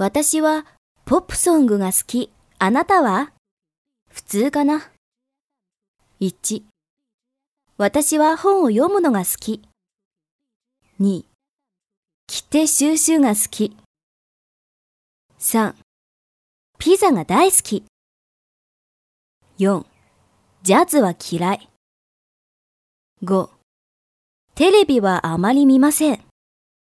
私はポップソングが好き。あなたは？普通かな？1、私は本を読むのが好き。2、着て収集が好き。3、ピザが大好き。4、ジャズは嫌い。5、テレビはあまり見ません。